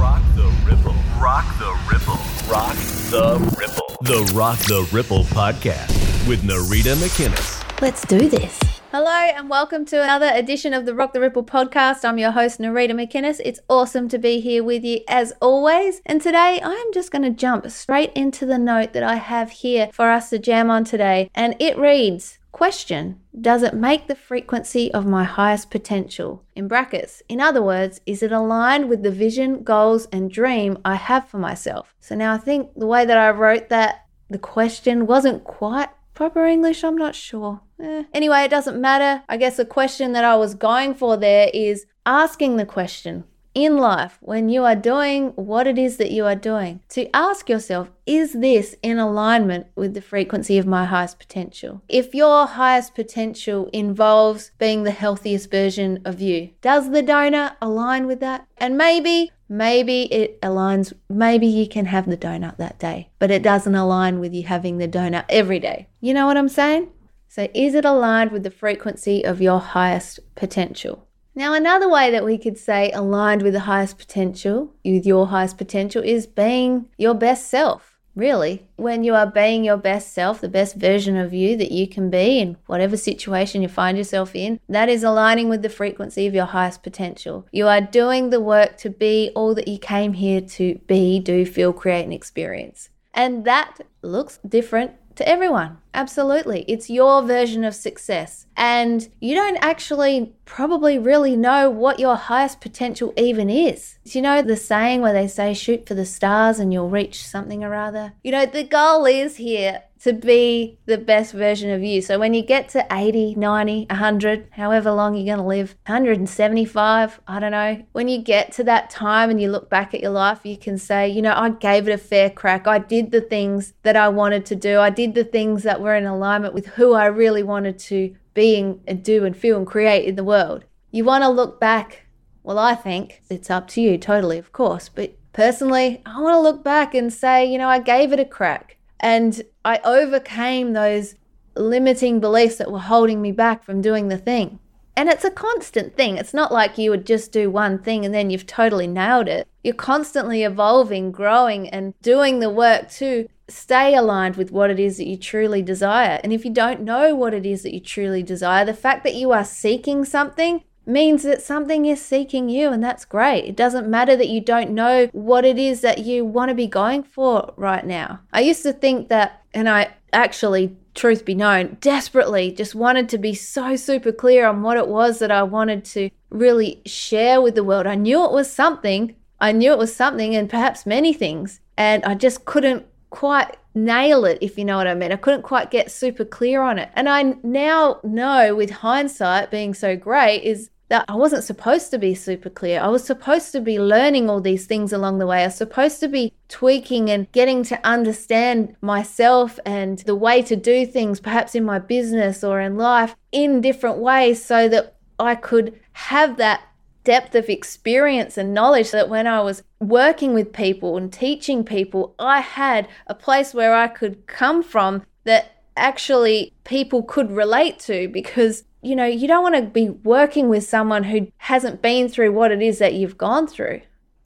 Rock the Ripple. Rock the Ripple. Rock the Ripple. The Rock the Ripple podcast with Narida McInnes. Let's do this. Hello and welcome to another edition of the Rock the Ripple podcast. I'm your host, Narida McInnes. It's awesome to be here with you as always. And today I'm just going to jump straight into the note that I have here for us to jam on today. And it reads, Question Does it make the frequency of my highest potential? In brackets, in other words, is it aligned with the vision, goals, and dream I have for myself? So now I think the way that I wrote that, the question wasn't quite proper English, I'm not sure. Eh. Anyway, it doesn't matter. I guess the question that I was going for there is asking the question in life when you are doing what it is that you are doing to ask yourself, is this in alignment with the frequency of my highest potential? If your highest potential involves being the healthiest version of you, does the donut align with that? And maybe, maybe it aligns, maybe you can have the donut that day, but it doesn't align with you having the donut every day. You know what I'm saying? So, is it aligned with the frequency of your highest potential? Now, another way that we could say aligned with the highest potential, with your highest potential, is being your best self. Really, when you are being your best self, the best version of you that you can be in whatever situation you find yourself in, that is aligning with the frequency of your highest potential. You are doing the work to be all that you came here to be, do, feel, create, and experience. And that looks different to everyone. Absolutely. It's your version of success. And you don't actually probably really know what your highest potential even is. You know the saying where they say shoot for the stars and you'll reach something or other? You know, the goal is here to be the best version of you. So when you get to 80, 90, 100, however long you're going to live, 175, I don't know, when you get to that time and you look back at your life, you can say, you know, I gave it a fair crack. I did the things that I wanted to do. I did the things that were in alignment with who I really wanted to be and do and feel and create in the world. You want to look back. Well, I think it's up to you totally, of course, but personally, I want to look back and say, you know, I gave it a crack. And I overcame those limiting beliefs that were holding me back from doing the thing. And it's a constant thing. It's not like you would just do one thing and then you've totally nailed it. You're constantly evolving, growing, and doing the work to stay aligned with what it is that you truly desire. And if you don't know what it is that you truly desire, the fact that you are seeking something means that something is seeking you, and that's great. It doesn't matter that you don't know what it is that you want to be going for right now. I used to think that, and I actually, truth be known, desperately just wanted to be so super clear on what it was that I wanted to really share with the world. I knew it was something, I knew it was something, and perhaps many things, and I just couldn't quite nail it, if you know what I mean. I couldn't quite get super clear on it. And I now know, with hindsight being so great, is that I wasn't supposed to be super clear. I was supposed to be learning all these things along the way. I was supposed to be tweaking and getting to understand myself and the way to do things, perhaps in my business or in life, in different ways so that I could have that depth of experience and knowledge that when I was working with people and teaching people, I had a place where I could come from that actually people could relate to because you know, you don't want to be working with someone who hasn't been through what it is that you've gone through.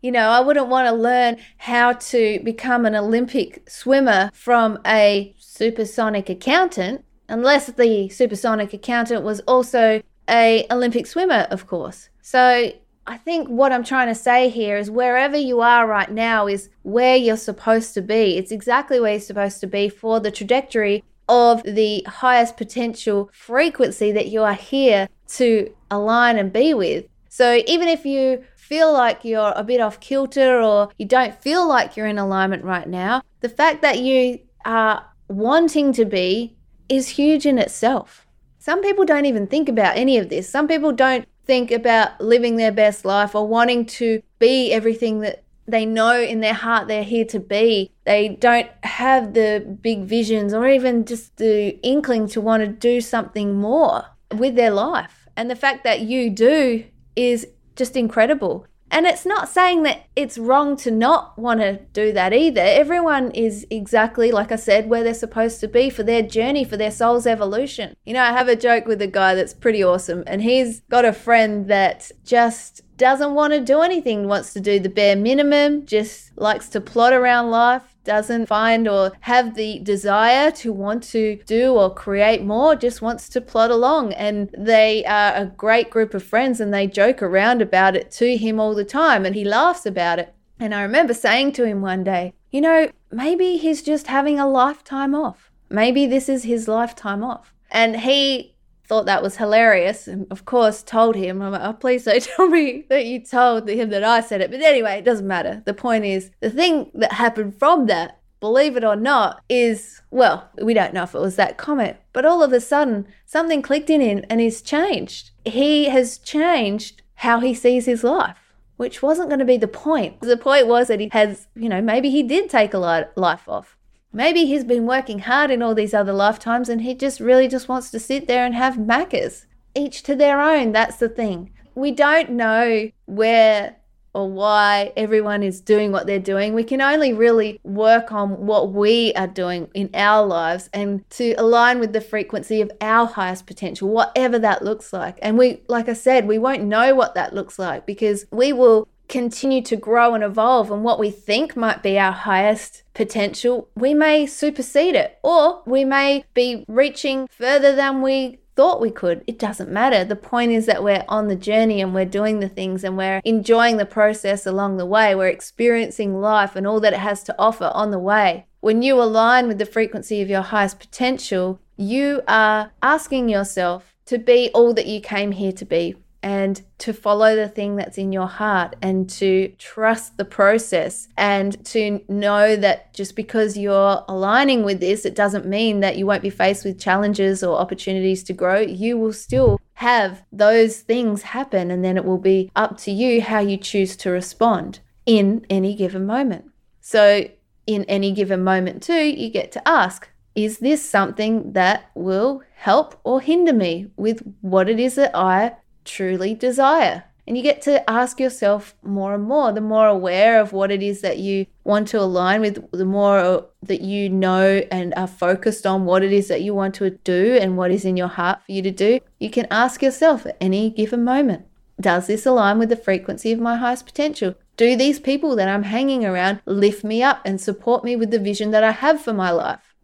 You know, I wouldn't want to learn how to become an Olympic swimmer from a supersonic accountant unless the supersonic accountant was also a Olympic swimmer, of course. So I think what I'm trying to say here is wherever you are right now is where you're supposed to be. It's exactly where you're supposed to be for the trajectory of the highest potential frequency that you are here to align and be with. So even if you feel like you're a bit off kilter or you don't feel like you're in alignment right now, the fact that you are wanting to be is huge in itself. Some people don't even think about any of this. Some people don't think about living their best life or wanting to be everything that they know in their heart they're here to be. They don't have the big visions or even just the inkling to want to do something more with their life. And the fact that you do is just incredible. And it's not saying that it's wrong to not want to do that either. Everyone is exactly, like I said, where they're supposed to be for their journey, for their soul's evolution. You know, I have a joke with a guy that's pretty awesome, and he's got a friend that just doesn't want to do anything, wants to do the bare minimum, just likes to plod around life, doesn't find or have the desire to want to do or create more, just wants to plod along. And they are a great group of friends and they joke around about it to him all the time and he laughs about it. And I remember saying to him one day, you know, maybe he's just having a lifetime off. Maybe this is his lifetime off. And he thought that was hilarious and of course told him. I'm like oh please don't tell me that you told him that i said it. But anyway it doesn't matter. The point is the thing that happened from that believe it or not is well we don't know if it was that comment but all of a sudden something clicked in him and he's changed. He has changed how he sees his life which wasn't going to be the point. The point was that he has you know maybe he did take a life off Maybe he's been working hard in all these other lifetimes and he just really just wants to sit there and have Maccas. Each to their own, that's the thing. We don't know where or why everyone is doing what they're doing. We can only really work on what we are doing in our lives and to align with the frequency of our highest potential, whatever that looks like. And we, like I said, we won't know what that looks like because we will continue to grow and evolve and what we think might be our highest potential, we may supersede it or we may be reaching further than we thought we could. It doesn't matter. The point is that we're on the journey and we're doing the things and we're enjoying the process along the way. We're experiencing life and all that it has to offer on the way. When you align with the frequency of your highest potential, you are asking yourself to be all that you came here to be and to follow the thing that's in your heart and to trust the process and to know that just because you're aligning with this, it doesn't mean that you won't be faced with challenges or opportunities to grow. You will still have those things happen, and then it will be up to you how you choose to respond in any given moment. So, in any given moment, too, you get to ask, is this something that will help or hinder me with what it is that I truly desire. And you get to ask yourself more and more. The more aware of what it is that you want to align with, the more that you know and are focused on what it is that you want to do and what is in your heart for you to do, you can ask yourself at any given moment Does this align with the frequency of my highest potential? Do these people that I'm hanging around lift me up and support me with the vision that I have for my life?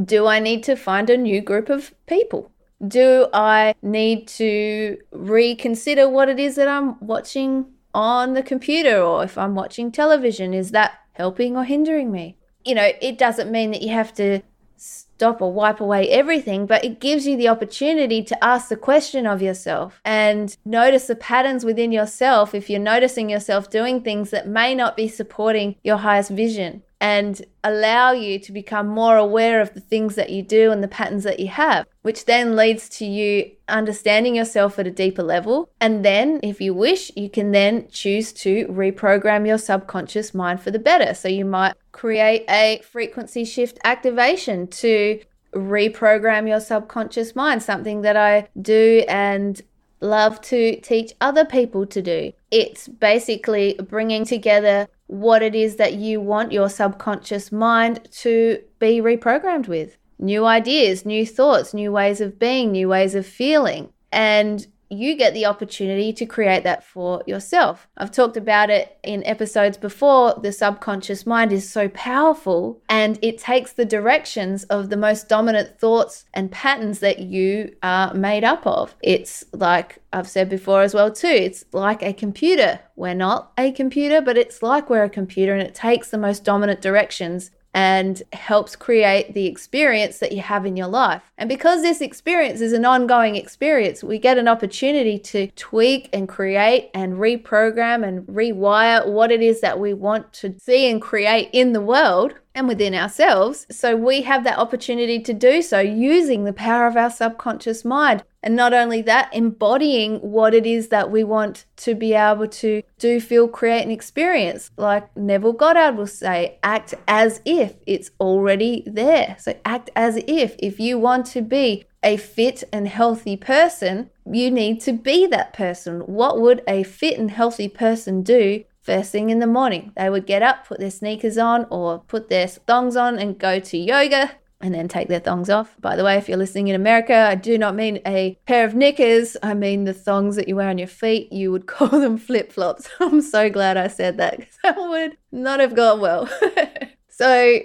Do I need to find a new group of people? Do I need to reconsider what it is that I'm watching on the computer or if I'm watching television? Is that helping or hindering me? You know, it doesn't mean that you have to stop or wipe away everything, but it gives you the opportunity to ask the question of yourself and notice the patterns within yourself if you're noticing yourself doing things that may not be supporting your highest vision and allow you to become more aware of the things that you do and the patterns that you have, which then leads to you understanding yourself at a deeper level. And then, if you wish, you can then choose to reprogram your subconscious mind for the better. So you might create a frequency shift activation to reprogram your subconscious mind, something that I do and love to teach other people to do. It's basically bringing together what it is that you want your subconscious mind to be reprogrammed with new ideas, new thoughts, new ways of being, new ways of feeling. And you get the opportunity to create that for yourself. I've talked about it in episodes before. The subconscious mind is so powerful and it takes the directions of the most dominant thoughts and patterns that you are made up of. It's like I've said before as well too. It's like a computer. We're not a computer, but it's like we're a computer and it takes the most dominant directions and helps create the experience that you have in your life. And because this experience is an ongoing experience, we get an opportunity to tweak and create and reprogram and rewire what it is that we want to see and create in the world and within ourselves. So we have that opportunity to do so using the power of our subconscious mind. And not only that, embodying what it is that we want to be able to do, feel, create, and experience. Like Neville Goddard will say, act as if it's already there. So act as if, if you want to be a fit and healthy person, you need to be that person. What would a fit and healthy person do first thing in the morning? They would get up, put their sneakers on, or put their thongs on and go to yoga and then take their thongs off. By the way, if you're listening in America, I do not mean a pair of knickers. I mean the thongs that you wear on your feet. You would call them flip flops. I'm so glad I said that because that would not have gone well. so,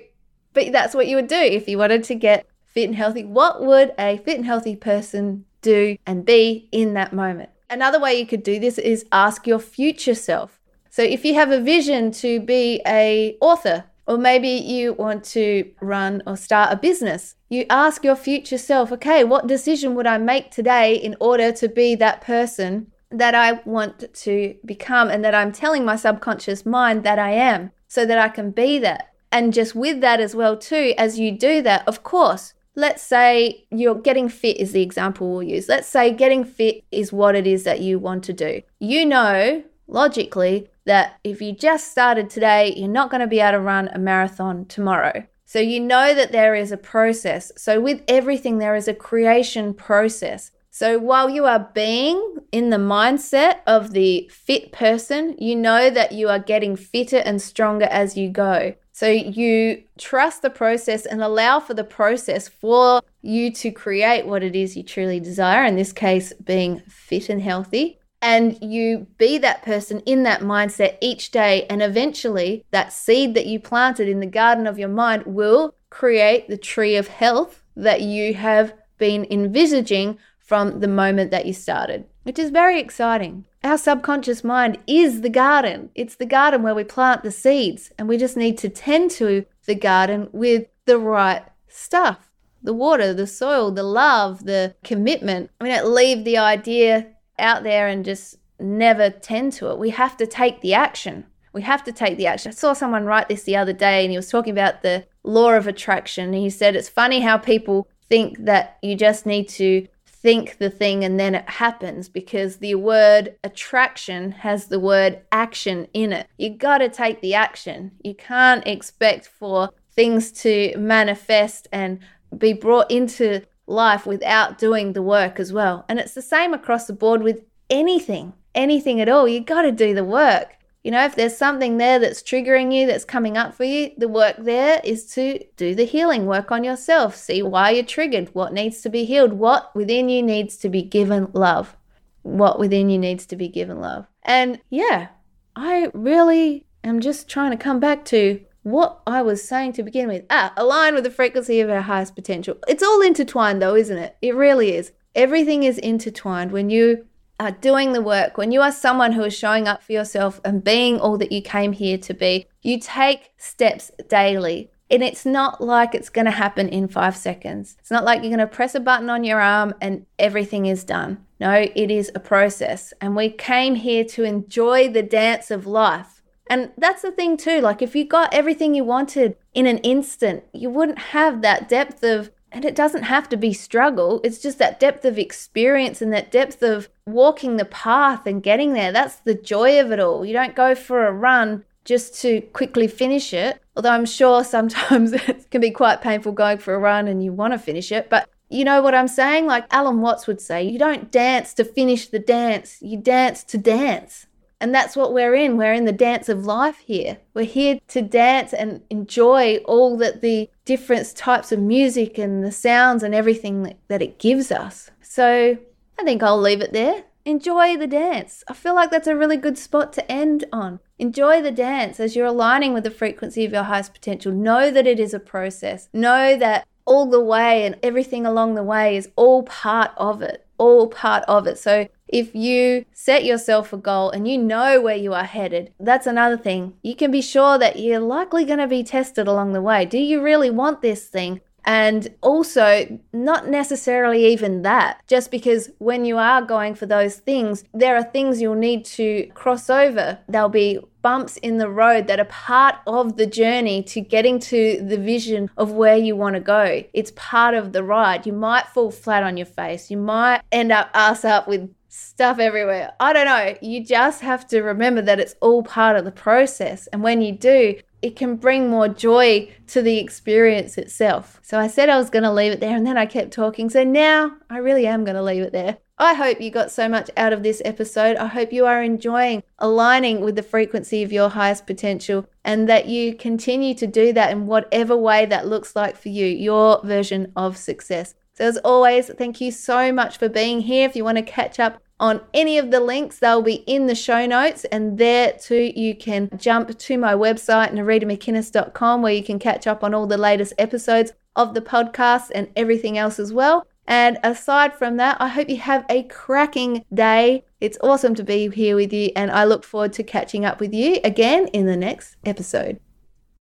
but that's what you would do if you wanted to get fit and healthy. What would a fit and healthy person do and be in that moment? Another way you could do this is ask your future self. So if you have a vision to be a author or maybe you want to run or start a business. You ask your future self, okay, what decision would I make today in order to be that person that I want to become and that I'm telling my subconscious mind that I am so that I can be that. And just with that as well too, as you do that, of course, let's say you're getting fit is the example we'll use. Let's say getting fit is what it is that you want to do. You know logically that if you just started today, you're not going to be able to run a marathon tomorrow. So you know that there is a process. So with everything, there is a creation process. So while you are being in the mindset of the fit person, you know that you are getting fitter and stronger as you go. So you trust the process and allow for the process for you to create what it is you truly desire, in this case, being fit and healthy and you be that person in that mindset each day. And eventually, that seed that you planted in the garden of your mind will create the tree of health that you have been envisaging from the moment that you started, which is very exciting. Our subconscious mind is the garden. It's the garden where we plant the seeds, and we just need to tend to the garden with the right stuff the water, the soil, the love, the commitment. We don't leave the idea out there and just never tend to it. We have to take the action. We have to take the action. I saw someone write this the other day and he was talking about the law of attraction. He said it's funny how people think that you just need to think the thing and then it happens because the word attraction has the word action in it. You got to take the action. You can't expect for things to manifest and be brought into life without doing the work as well. And it's the same across the board with anything, anything at all. You got to do the work. You know, if there's something there that's triggering you, that's coming up for you, the work there is to do the healing, work on yourself, see why you're triggered, what needs to be healed, what within you needs to be given love, what within you needs to be given love. And yeah, I really am just trying to come back to what I was saying to begin with. Ah, align with the frequency of our highest potential. It's all intertwined, though, isn't it? It really is. Everything is intertwined when you are doing the work, when you are someone who is showing up for yourself and being all that you came here to be. You take steps daily. And it's not like it's going to happen in five seconds. It's not like you're going to press a button on your arm and everything is done. No, it is a process. And we came here to enjoy the dance of life and that's the thing too. Like if you got everything you wanted in an instant, you wouldn't have that depth of and it doesn't have to be struggle. It's just that depth of experience and that depth of walking the path and getting there. That's the joy of it all. You don't go for a run just to quickly finish it. Although I'm sure sometimes it can be quite painful going for a run and you want to finish it. But you know what I'm saying? Like Alan Watts would say, you don't dance to finish the dance, you dance to dance. And that's what we're in. We're in the dance of life here. We're here to dance and enjoy all that the different types of music and the sounds and everything that, it gives us. So I think I'll leave it there. Enjoy the dance. I feel like that's a really good spot to end on. Enjoy the dance as you're aligning with the frequency of your highest potential. Know that it is a process. Know that all the way and everything along the way is all part of it all part of it. So if you set yourself a goal and you know where you are headed, that's another thing. You can be sure that you're likely going to be tested along the way. Do you really want this thing? And also, not necessarily even that, just because when you are going for those things, there are things you'll need to cross over. There'll be bumps in the road that are part of the journey to getting to the vision of where you want to go. It's part of the ride. You might fall flat on your face, you might end up ass up with stuff everywhere. I don't know. You just have to remember that it's all part of the process. And when you do, it can bring more joy to the experience itself. So I said I was going to leave it there and then I kept talking. So now I really am going to leave it there. I hope you got so much out of this episode. I hope you are enjoying aligning with the frequency of your highest potential and that you continue to do that in whatever way that looks like for you, your version of success. So, as always, thank you so much for being here. If you want to catch up on any of the links, they'll be in the show notes. And there too, you can jump to my website, naridamcinnes.com, where you can catch up on all the latest episodes of the podcast and everything else as well. And aside from that, I hope you have a cracking day. It's awesome to be here with you, and I look forward to catching up with you again in the next episode.